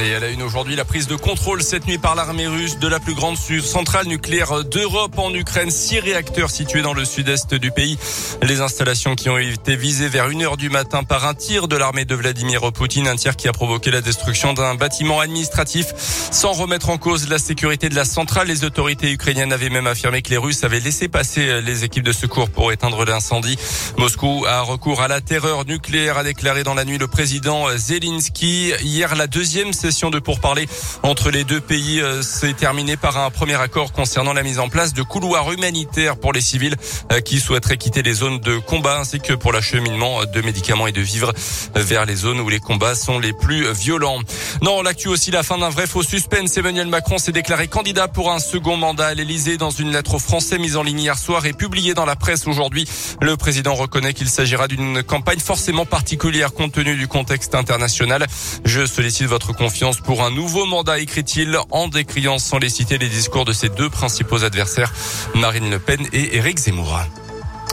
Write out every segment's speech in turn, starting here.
Et elle a une aujourd'hui la prise de contrôle cette nuit par l'armée russe de la plus grande centrale nucléaire d'Europe en Ukraine. Six réacteurs situés dans le sud-est du pays. Les installations qui ont été visées vers une heure du matin par un tir de l'armée de Vladimir Poutine, un tir qui a provoqué la destruction d'un bâtiment administratif. Sans remettre en cause la sécurité de la centrale, les autorités ukrainiennes avaient même affirmé que les Russes avaient laissé passer les équipes de secours pour éteindre l'incendie. Moscou a recours à la terreur nucléaire, a déclaré dans la nuit le président Zelensky. Hier, la deuxième session de pourparlers entre les deux pays euh, s'est terminée par un premier accord concernant la mise en place de couloirs humanitaires pour les civils euh, qui souhaiteraient quitter les zones de combat ainsi que pour l'acheminement de médicaments et de vivres vers les zones où les combats sont les plus violents. Non, l'actu aussi la fin d'un vrai faux suspense. Emmanuel Macron s'est déclaré candidat pour un second mandat à l'Elysée dans une lettre aux Français mise en ligne hier soir et publiée dans la presse aujourd'hui. Le président reconnaît qu'il s'agira d'une campagne forcément particulière compte tenu du contexte international. Je sollicite votre confiance pour un nouveau mandat, écrit-il, en décriant sans les citer les discours de ses deux principaux adversaires, Marine Le Pen et Éric Zemmour.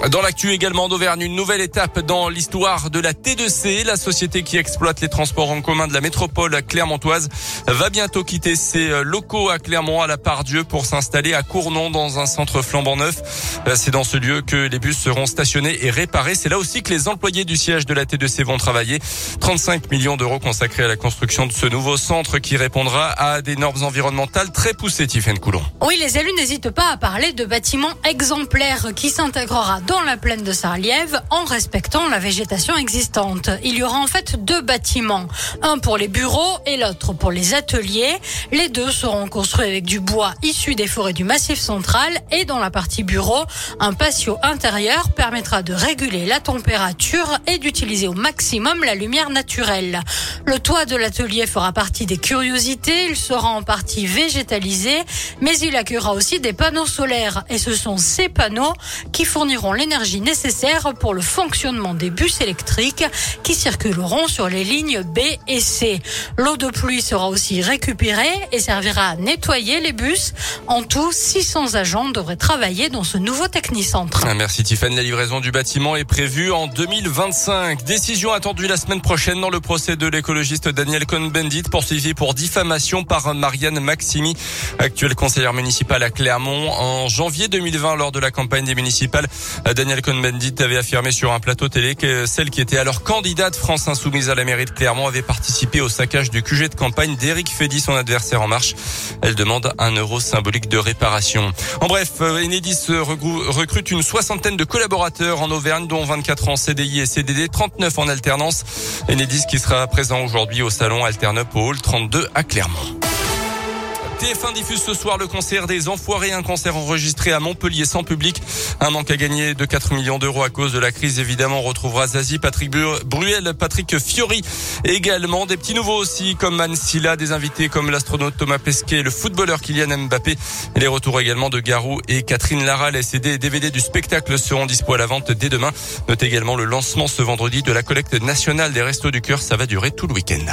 Dans l'actu également d'Auvergne, une nouvelle étape dans l'histoire de la T2C, la société qui exploite les transports en commun de la métropole clermontoise, va bientôt quitter ses locaux à Clermont à la part Dieu pour s'installer à Cournon dans un centre flambant neuf. C'est dans ce lieu que les bus seront stationnés et réparés. C'est là aussi que les employés du siège de la T2C vont travailler. 35 millions d'euros consacrés à la construction de ce nouveau centre qui répondra à des normes environnementales très poussées, Tiffaine Coulon. Oui, les élus n'hésitent pas à parler de bâtiments exemplaires qui s'intégrera dans la plaine de Sarliève en respectant la végétation existante. Il y aura en fait deux bâtiments, un pour les bureaux et l'autre pour les ateliers. Les deux seront construits avec du bois issu des forêts du Massif central et dans la partie bureau, un patio intérieur permettra de réguler la température et d'utiliser au maximum la lumière naturelle. Le toit de l'atelier fera partie des curiosités, il sera en partie végétalisé, mais il accueillera aussi des panneaux solaires et ce sont ces panneaux qui fourniront l'énergie nécessaire pour le fonctionnement des bus électriques qui circuleront sur les lignes B et C. L'eau de pluie sera aussi récupérée et servira à nettoyer les bus. En tout, 600 agents devraient travailler dans ce nouveau technicentre. Ah, merci Tiffany. La livraison du bâtiment est prévue en 2025. Décision attendue la semaine prochaine dans le procès de l'écologiste Daniel Cohn-Bendit poursuivi pour diffamation par Marianne Maximi, actuelle conseillère municipale à Clermont. En janvier 2020, lors de la campagne des municipales, Daniel Cohn-Bendit avait affirmé sur un plateau télé que celle qui était alors candidate France Insoumise à la mairie de Clermont avait participé au saccage du QG de campagne d'Éric Fédy, son adversaire en marche. Elle demande un euro symbolique de réparation. En bref, euh, Enedis recrute une soixantaine de collaborateurs en Auvergne, dont 24 en CDI et CDD, 39 en alternance. Enedis qui sera présent aujourd'hui au salon Alternup au Hall 32 à Clermont. TF1 diffuse ce soir le concert des Enfoirés, un concert enregistré à Montpellier sans public. Un manque à gagner de 4 millions d'euros à cause de la crise. Évidemment, on retrouvera Zazie, Patrick Bruel, Patrick Fiori également. Des petits nouveaux aussi comme Anne Silla, des invités comme l'astronaute Thomas Pesquet, le footballeur Kylian Mbappé. Les retours également de Garou et Catherine Lara. Les CD et DVD du spectacle seront dispo à la vente dès demain. Notez également le lancement ce vendredi de la collecte nationale des Restos du Cœur. Ça va durer tout le week-end.